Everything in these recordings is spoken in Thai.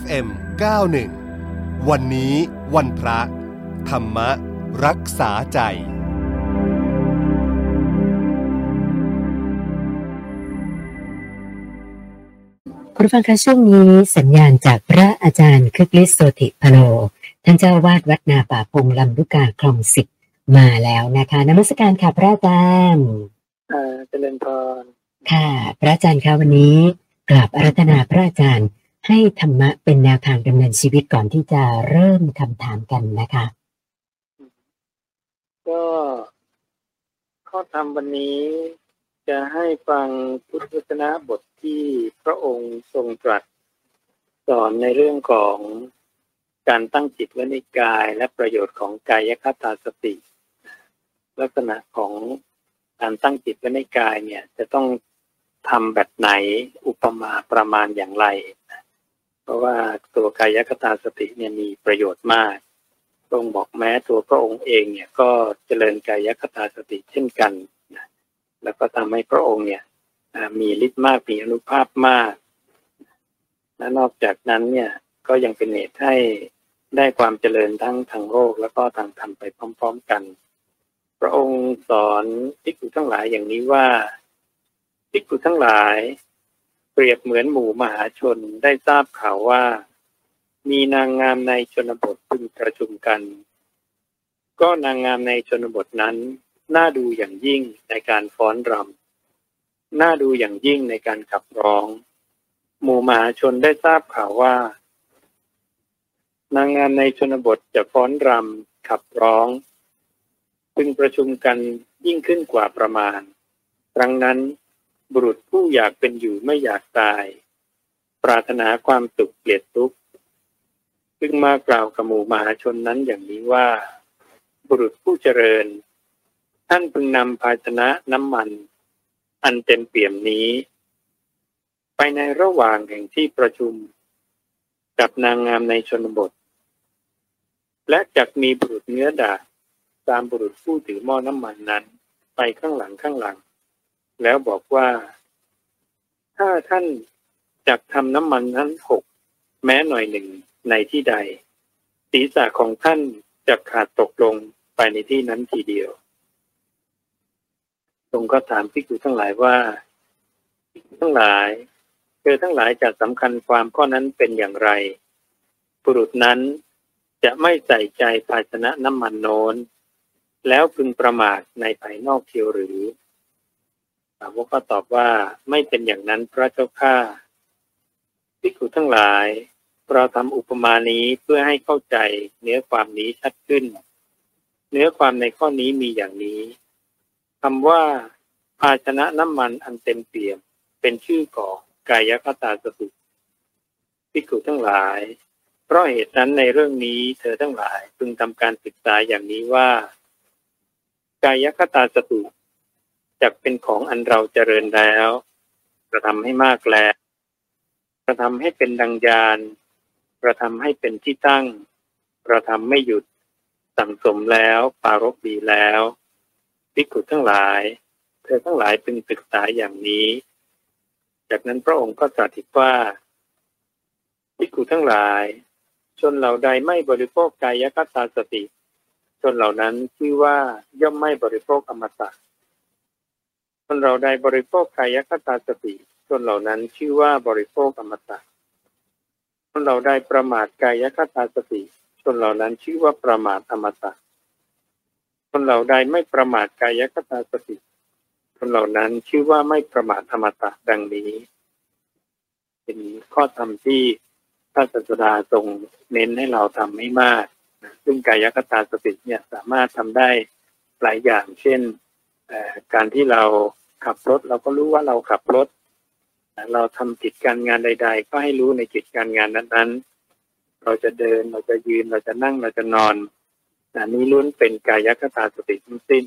FM 91 วันนี้วันพระ ธรรมรักษาใจ คุณฟังคะช่วงนี้สัญญาณจากพระอาจารย์คึกฤทธิ์โสติพโล ท่านเจ้าวาดวัดนาป่าพงลำลูกกาคลองสิบมาแล้วนะคะนมัสการค่ะพระอาจารย์อ่าเจริญพรค่ะ พระอาจารย์คะวันนี้กราบอารัธนาพระอาจารย์ ให้ธรรมะเป็นแนวทางดำเนินชีวิตก่อนที่จะเริ่มคำถามกันนะคะ ก็ข้อธรรมวันนี้จะให้ฟังพุทธวจนะบทที่พระองค์ทรงตรัสสอนในเรื่องของการตั้งจิตไว้ในกายและประโยชน์ของกายคตาสติ ลักษณะของการตั้งจิตไว้ในกายเนี่ย จะต้องทำแบบไหนอุปมาประมาณอย่างไร เพราะว่าตัวกายคตาสติเนี่ยมีประโยชน์มากพระองค์บอกแม้ตัวพระองค์เองเนี่ยก็เจริญกายคตาสติเช่นกันนะแล้วก็ทำให้พระองค์เนี่ยมีฤทธิ์มากมีอนุภาพมากและนอกจากนั้นเนี่ยก็ยังเป็นเหตุให้ได้ความเจริญทั้งทางโลกแล้วก็ทางธรรมไปพร้อม ๆ กัน พระองค์สอนภิกษุทั้งหลายอย่างนี้ว่าภิกษุทั้งหลาย รียบเหมือนหมู่มหาชนได้ทราบข่าวว่า มีนางงามในชนบทพึงประชุมกัน ก็นางงามในชนบทนั้น น่าดูอย่างยิ่งในการฟ้อนรำน่าดูอย่างยิ่งในการขับร้อง หมู่มหาชนได้ทราบข่าวว่า นางงามในชนบทจะฟ้อนรำขับร้องพึงประชุมกันยิ่งขึ้นกว่าประมาณ ครั้งนั้น บุรุษผู้อยากเป็นอยู่ไม่อยากตาย ปรารถนาความสุขเกลียดทุกข์จึงมากล่าวกับหมู่มหาชนนั้นอย่างนี้ว่า บุรุษผู้เจริญ ท่านพึงนำภาชนะน้ำมัน อันเต็มเปี่ยมนี้ ไปในระหว่างแห่งที่ประชุม กับนางงามในชนบท และจักมีบุรุษเนื้อดาตามบุรุษผู้ถือหม้อน้ำมันนั้น ไปข้างหลังข้างหลัง แล้วบอกว่า ถ้าท่านจักทำน้ำมันนั้นหกแม้หน่อยหนึ่งในที่ใด ศีรษะของท่านจะขาดตกลงไปในที่นั้นทีเดียวทรงก็ถามภิกษุทั้งหลายว่าทั้งหลายเธอทั้งหลายจะสำคัญความข้อนั้นเป็นอย่างไรบุรุษนั้นจะไม่ใส่ใจภาชนะน้ำมันโน้น แล้วพึงประมาทในภายนอกเทียวหรือาวกก็ตอบว่าไม่เป็นอย่างนั้นพระเจ้าข้าภิกษุทั้งหลาย เราทำอุปมานี้เพื่อให้เข้าใจเนื้อความนี้ชัดขึ้น เนื้อความในข้อนี้มีอย่างนี้คำว่า ภาชนะน้ำมันอันเต็มเปี่ยม เป็นชื่อของกายคตาสติภิกษุทั้งหลาย เพราะเหตุนั้นในเรื่องนี้เธอทั้งหลาย พึงทำการศึกษาอย่างนี้ว่า กายคตาสติ จะเป็นของอันเราเจริญแล้วกระทำให้มากแล้วกระทำให้เป็นดังยานกระทำให้เป็นที่ตั้งกระทำไม่หยุด สั่งสมแล้วปารบดีแล้วภิกษุทั้งหลาย เธอทั้งหลายพึงศึกษาอย่างนี้ จากนั้นพระองค์ก็ตรัสอีกว่าภิกษุทั้งหลาย ชนเหล่าใดไม่บริโภคกายคตาสติ ชนเหล่านั้นชื่อว่าย่อมไม่บริโภคอมตะ นเหล่าใดบริโภคกายคตาสติชนเหล่านั้นชื่อว่าบริโภคอมตะชนเหล่าใดประมาทกายคตาสติชนเหล่านั้นชื่อว่าประมาทอมตะคนเหล่าใดไม่ประมาทกายคตาสติคนเหล่านั้นชื่อว่าไม่ประมาทอมตะดังนี้ เป็นข้อธรรมที่พระศาสดาทรงเน้นให้เราทำให้มาก ซึ่งกายคตาสติเนี่ยสามารถทำได้หลายอย่าง เช่นการที่เรา ขับรถเราก็รู้ว่าเราขับรถ เราทำกิจการงานใด ๆ ก็ให้รู้ในกิจการงานนั้นๆ เราจะเดินเราจะยืนเราจะนั่งเราจะนอนอันนี้ล้วนเป็นกายคตาสติทั้งสิ้น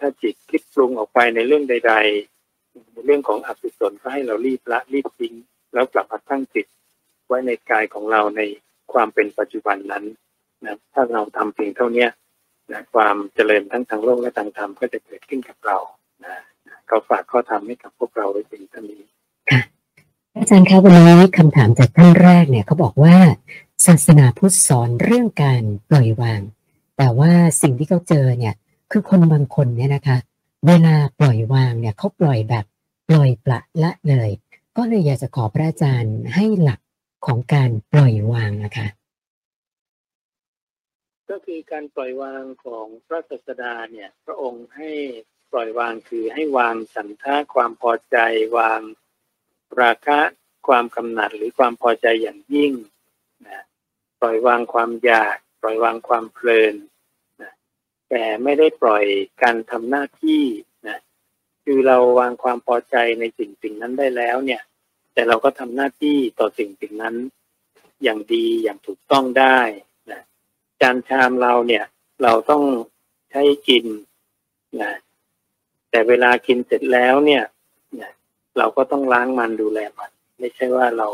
ถ้าจิตคิดปรุงออกไปในเรื่องใด ๆ ในเรื่องของอกุศลก็ให้เรารีบละรีบทิ้งแล้วกลับมาตั้งจิตไว้ในกายของเราในความเป็นปัจจุบันนั้นนะถ้าเราทำเพียงเท่านี้นะความเจริญทั้งทางโลกและทางธรรมก็จะเกิดขึ้นกับเรานะ ขาฝากข้อธรรมให้กับพวกเราไว้เป็นท่านี้ค่ะอาอาจารย์คะวันนี้คำถามจากท่านแรกเนี่ยเขาบอกว่า ศาสนาพุทธสอนเรื่องการปล่อยวาง แต่ว่าสิ่งที่เขาเจอเนี่ย คือคนบางคนเนี่ยนะคะ เวลาปล่อยวางเนี่ยเขาปล่อยแบบปล่อยปละละเลย ก็เลยอยากจะขอพระอาจารย์ให้หลักของการปล่อยวางนะคะก็คือการปล่อยวางของพระศาสดาเนี่ย พระองค์ให้ ปล่อยวางคือให้วางสันทะความพอใจ วางราคะความกำหนัดหรือความพอใจอย่างยิ่งนะปล่อยวางความอยาก ปล่อยวางความเพลินนะแต่ไม่ได้ปล่อยการทำหน้าที่นะคือเราวางความพอใจในสิ่งสิ่งนั้นได้แล้วเนี่ย แต่เราก็ทำหน้าที่ต่อสิ่งสิ่งนั้น อย่างดีอย่างถูกต้องได้นะจานชามเราเนี่ย เราต้องใช้กินนะ แต่เวลากินเสร็จแล้วเนี่ยนะเราก็ต้องล้างมันดูแลมัน ไม่ใช่ว่าเรา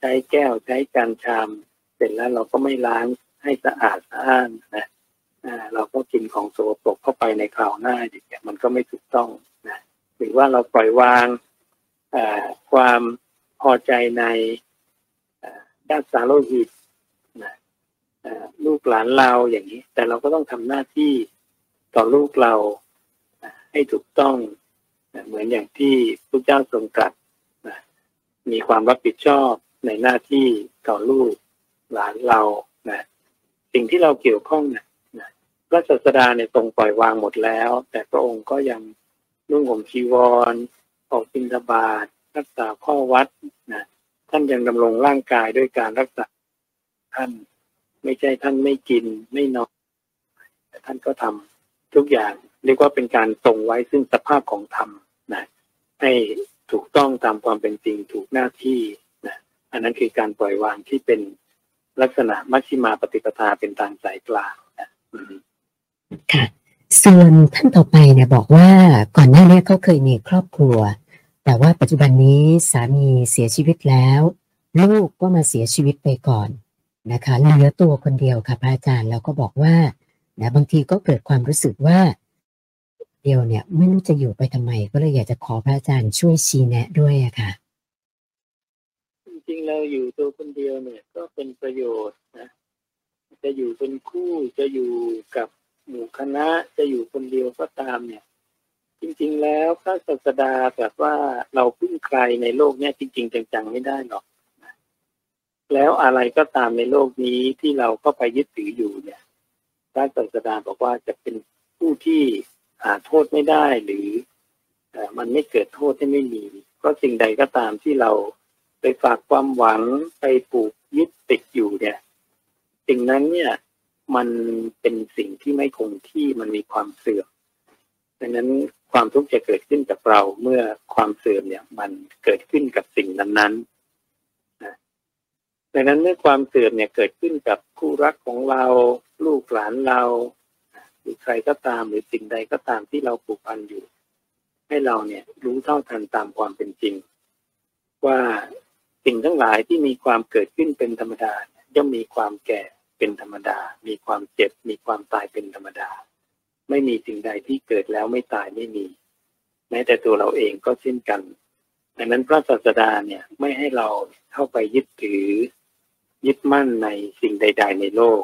ใช้แก้วใช้จานชามเสร็จแล้วเราก็ไม่ล้างให้สะอาดสะอ้านนะเราก็กินของโสโครกเข้าไปในคราวหน้าอย่างเงี้ยมันก็ไม่ถูกต้องนะหรือว่าเราปล่อยวางความพอใจในด้านสารโลหิตนะลูกหลานเราอย่างนี้ แต่เราก็ต้องทำหน้าที่ต่อลูกเรา ให้ถูกต้องเหมือนอย่างที่พระเจ้าทรงตรัสมีความรับผิดชอบในหน้าที่ต่อลูกหลานเรานะสิ่งที่เราเกี่ยวข้องนะนะพระศาสดาเนี่ยทรงปล่อยวางหมดแล้ว แต่พระองค์ก็ยังนุ่งห่มจีวร ออกบิณฑบาตรักษาข้อวัดนะท่านยังดำรงร่างกายด้วยการรักษาท่านไม่ใช่ท่านไม่กินไม่นอนแต่ท่านก็ทำทุกอย่าง เรียกว่าเป็นการทรงไว้ซึ่งสภาพของธรรมนะให้ถูกต้องตามความเป็นจริงถูกหน้าที่นะอันนั้นคือการปล่อยวางที่เป็นลักษณะมัชฌิมาปฏิปทาเป็นทางสายกลางนะค่ะส่วนท่านต่อไปเนี่ยบอกว่าก่อนหน้านี้เขาเคยมีครอบครัว แต่ว่าปัจจุบันนี้สามีเสียชีวิตแล้ว ลูกก็มาเสียชีวิตไปก่อนนะคะเหลือตัวคนเดียวค่ะพระอาจารย์แล้วก็บอกว่านะบางทีก็เกิดความรู้สึกว่า เดียวเนี่ยไม่รู้จะอยู่ไปทำไม ก็เลยอยากจะขอพระอาจารย์ช่วยชี้แนะด้วยอะค่ะ จริงๆเราอยู่ตัวคนเดียวเนี่ยก็เป็นประโยชน์นะจะอยู่เป็นคู่จะอยู่กับหมู่คณะจะอยู่คนเดียวก็ตามเนี่ย จริง ๆ แล้วพระศาสดาแบบว่าเราพึ่งใครในโลกเนี้ยจริง ๆ จังๆไม่ได้หรอกแล้วอะไรก็ตามในโลกนี้ที่เราก็ไปยึดถืออยู่เนี่ยพระศาสดาบอกว่าจะเป็นผู้ที่ หาโทษไม่ได้หรือมันไม่เกิดโทษที่ไม่มีเพราะสิ่งใดก็ตามที่เราไปฝากความหวังไปปลูกยึดติดอยู่เนี่ยสิ่งนั้นเนี่ยมันเป็นสิ่งที่ไม่คงที่มันมีความเสื่อมดังนั้นความทุกข์จะเกิดขึ้นกับเราเมื่อความเสื่อมเนี่ย มันเกิดขึ้นกับสิ่งนั้นๆนะดังนั้นเมื่อความเสื่อมเนี่ยเกิดขึ้นกับคู่รักของเรา ลูกหลานเรา รือใครก็ตามหรือสิ่งใดก็ตามที่เราผูกพันอยู่ ให้เราเนี่ยรู้เท่าทันตามความเป็นจริง ว่าสิ่งทั้งหลายที่มีความเกิดขึ้นเป็นธรรมดาย่อมมีความแก่เป็นธรรมดา มีความเจ็บ มีความตายเป็นธรรมดา ไม่มีสิ่งใดที่เกิดแล้วไม่ตายไม่มี แม้แต่ตัวเราเองก็เช่นกันดังนั้นพระศาสดาเนี่ยไม่ให้เราเข้าไปยึดถือ ยึดมั่นในสิ่งใด ๆ ในโลก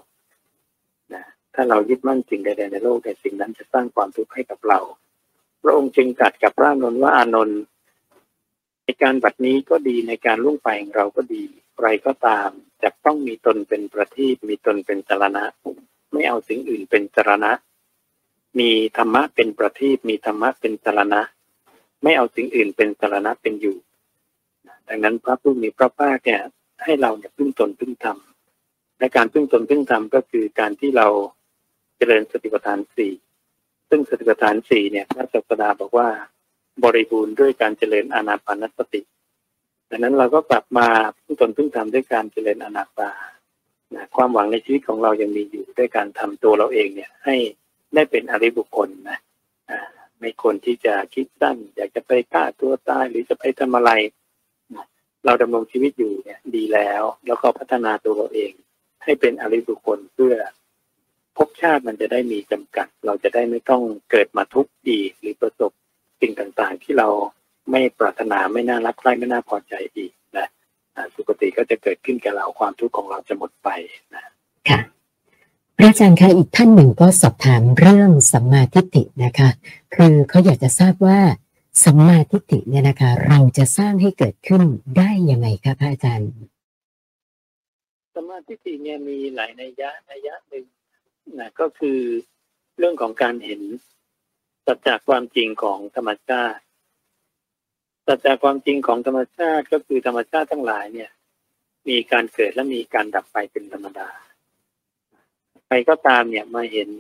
ถ้าเรายึดมั่นสิ่งใดในโลกแต่สิ่งนั้นจะสร้างความทุกข์ให้กับเรา พระองค์จึงตรัสกับพระอนนท์ว่าอานนท์ในการบัดนี้ก็ดีในการล่วงไปของเราก็ดีใครก็ตามจะต้องมีตนเป็นประทีปมีตนเป็นจรณะ ไม่เอาสิ่งอื่นเป็นจรณะ มีธรรมะเป็นประทีปมีธรรมะเป็นจรณะ ไม่เอาสิ่งอื่นเป็นจรณะเป็นอยู่ ดังนั้นพระผู้มีพระภาคเนี่ยให้เราเนี่ยพึ่งตนพึ่งธรรมและการพึ่งตนพึ่งธรรมก็คือการที่เรา เจริญสติปัฏฐานสี่ซึ่งสติปัฏฐานสี่เนี่ยพระศาสดาบอกว่าบริบูรณ์ด้วยการเจริญอานาปานสติดังนั้นเราก็กลับมาพึ่งตนพึ่งธรรมด้วยการเจริญอนาปานะความหวังในชีวิตของเรายังมีอยู่ด้วยการทำตัวเราเองเนี่ย ให้ได้เป็นอริบุคคลนะไม่ควรที่จะคิดสั้น อยากจะไปฆ่าตัวตายหรือจะไปทำอะไร เราดำรงชีวิตอยู่เนี่ย ดีแล้ว แล้วก็พัฒนาตัวเราเอง ให้เป็นอริบุคคลเพื่อ ภพชาติมันจะได้มีจำกัด เราจะได้ไม่ต้องเกิดมาทุกข์อีกหรือประสบสิ่งต่างๆ ที่เราไม่ปรารถนาไม่น่ารักใคร่ไม่น่าพอใจอีกนะสุคติก็จะเกิดขึ้นแก่เราความทุกข์ของเราจะหมดไปนะค่ะพระอาจารย์คะอีกท่านหนึ่งก็สอบถามเรื่องสัมมาทิฏฐินะคะ คือเขาอยากจะทราบว่าสัมมาทิฏฐิเนี่ยนะคะ เราจะสร้างให้เกิดขึ้นได้ยังไงคะพระอาจารย์สัมมาทิฏฐิเนี่ยมีหลายนัยยะนัยยะหนึ่ง นะก็คือเรื่องของการเห็นสัจจความจริงของธรรมชาติสัจจความจริงของธรรมชาติก็คือธรรมชาติทั้งหลายเนี่ย มีการเกิดและมีการดับไปเป็นธรรมดา ใครก็ตามเนี่ยมาเห็น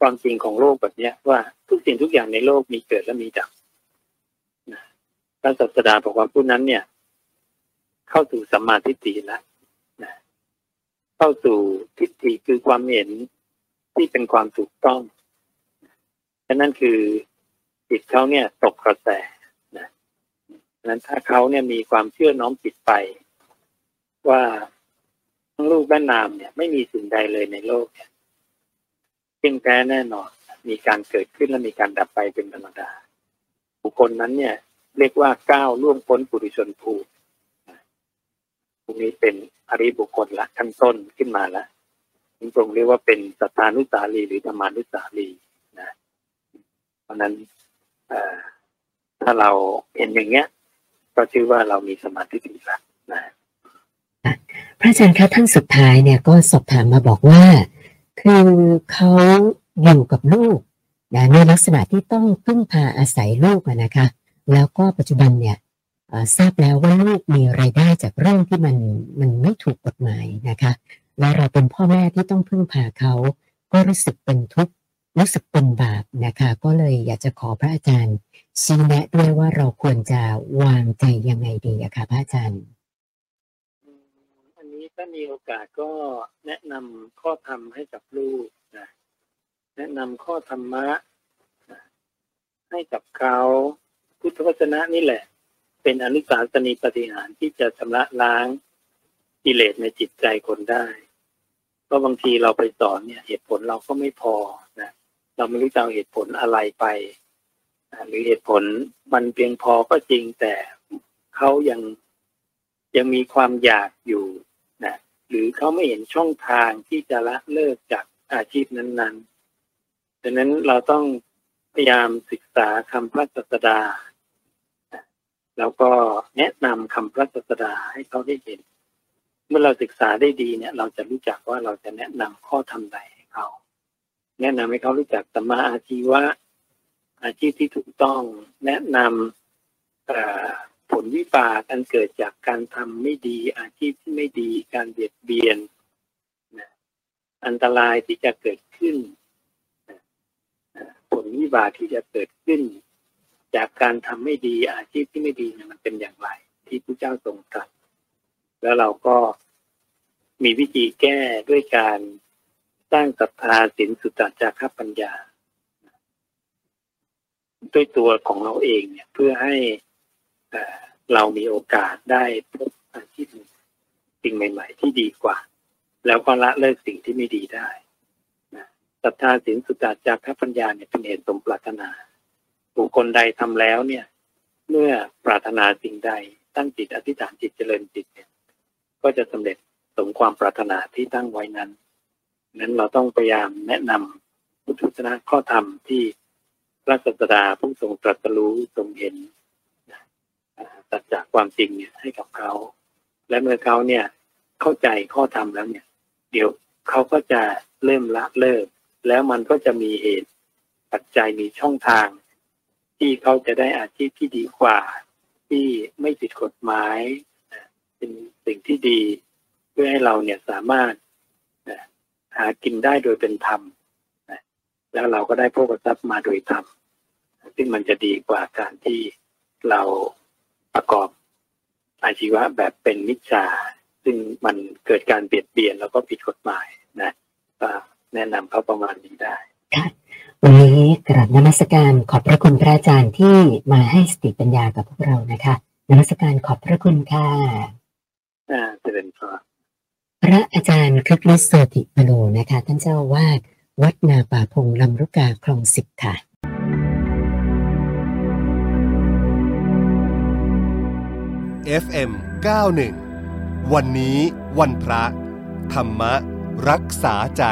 ความจริงของโลกแบบนี้ว่าทุกสิ่งทุกอย่างในโลกมีเกิดและมีดับพระศาสดาบอกว่าผู้นั้นเนี่ย เข้าสู่สัมมาทิฏฐิแล้วเข้าสู่ทิฏฐิคือความเห็น ที่เป็นความถูกต้องนั่นคือจิตเขาเนี่ยตกกระแสนะนั้นถ้าเขาเนี่ยมีความเชื่อน้อมจิตไป ว่าทั้งลูกและนามเนี่ย ไม่มีสิ่งใดเลยในโลกเนี่ยเพียงแท้แน่นอน มีการเกิดขึ้นและมีการดับไปเป็นธรรมดา บุคคลนั้นเนี่ย เรียกว่าก้าวล่วงพ้นปุถุชนภูมิตรงนี้เป็นอริบุคคลละขั้นต้นขึ้นมาแล้ว ตรงเรียกว่าเป็นสัทธานุสาลีหรือธรรมานุสาลีนะเพราะนั้นถ้าเราเห็นอย่างเงี้ย ก็ชื่อว่าเรามีสมาธิดีแล้วนะพระอาจารย์คะท่านสุดท้ายเนี่ยก็สอบถามมาบอกว่า คือเขาอยู่กับลูกนะในลักษณะที่ต้องพึ่งพาอาศัยลูกนะคะ แล้วก็ปัจจุบันเนี่ยทราบแล้วว่าลูกมีไรายได้จากเรื่องที่มันมันไม่ถูกกฎหมายนะคะ และเราเป็นพ่อแม่ที่ต้องพึ่งพาเขา ก็รู้สึกเป็นทุกข์รู้สึกเป็นบาปนะคะ ก็เลยอยากจะขอพระอาจารย์ ชี้แนะด้วยว่าเราควรจะวางใจยังไงดีอะคะพระอาจารย์อันนี้ถ้ามีโอกาสก็แนะนำข้อธรรมให้กับลูกนะแนะนำข้อธรรมะให้กับเขาพุทธวจนะนี่แหละ เป็นอนุสาสนีปฏิหารที่จะชำระล้างกิเลสในจิตใจคนได้ เพราะบางทีเราไปสอนเนี่ย เหตุผลเราก็ไม่พอนะเราไม่รู้จะเอาเหตุผลอะไรไปหรือเหตุผลมันเพียงพอก็จริงแต่เขายังยังมีความอยากอยู่นะหรือเขาไม่เห็นช่องทางที่จะละเลิกจากอาชีพนั้นๆดังนั้นเราต้องพยายามศึกษาคำพระศาสดา แล้วก็แนะนำคำพระศาสดาให้เขาได้เห็น เมื่อเราศึกษาได้ดีเนี่ย เราจะรู้จักว่าเราจะแนะนำข้อทำใดให้เขา แนะนำให้เขารู้จักสมาอาชีวะอาชีพที่ถูกต้อง แนะนำผลวิบากอันเกิดจากการทำไม่ดี อาชีพที่ไม่ดี การเบียดเบียนอันตรายที่จะเกิดขึ้นผลวิบากที่จะเกิดขึ้น จากการทำไม่ดีอาชีพที่ไม่ดีเนี่ยมันเป็นอย่างไร ที่พระเจ้าทรงตรัส แล้วเราก็มีวิธีแก้ด้วยการสร้างศรัทธาสินสุตจาคปัญญา ด้วยตัวของเราเองเนี่ยเพื่อให้เรามีโอกาสได้พบอาชีพสิ่งใหม่ ๆ ที่ดีกว่า แล้วก็ละเลิกสิ่งที่ไม่ดีได้ศรัทธาสินสุตจาคปัญญาเนี่ยเป็นเหตุสมปรารถนา บุคคลใดทำแล้วเนี่ย เมื่อปรารถนาสิ่งใดตั้งจิตอธิษฐานจิตเจริญจิตเนี่ย ก็จะสำเร็จสมความปรารถนาที่ตั้งไว้นั้น นั้นเราต้องพยายามแนะนำพุทธศาสนาข้อธรรมที่พระสัสดาผู้ทรงตรัสรู้ทรงเห็นตัดจากความจริงเนี่ยให้กับเขา และเมื่อเขาเนี่ยเข้าใจข้อธรรมแล้วเนี่ย เดี๋ยวเขาก็จะเริ่มละเลิก แล้วมันก็จะมีเหตุปัจจัยมีช่องทาง ที่เขาจะได้อาชีพที่ดีกว่า ที่ไม่ผิดกฎหมาย เป็นสิ่งที่ดีเพื่อให้เราเนี่ยสามารถหากินได้โดยเป็นธรรมแล้วเราก็ได้พวกทรัพย์มาโดยธรรมซึ่งมันจะดีกว่าการที่เราประกอบอาชีวะแบบเป็นมิจฉาซึ่งมันเกิดการเบียดเบียนแล้วก็ผิดกฎหมายนะก็แนะนำเขาประมาณนี้ได้วันนี้กราบนมัสการขอบพระคุณพระอาจารย์ที่มาให้สติปัญญากับพวกเรานะคะนมัสการขอบพระคุณค่ะ ริญพรพระอาจารย์คึกฤทธิ์โสติมโลนะคะ ท่านเจ้าวาดวัดนาป่าพงลำรุกกาคลองสิบค่ะ FM 91วันนี้วันพระ ธรรมรักษาใจ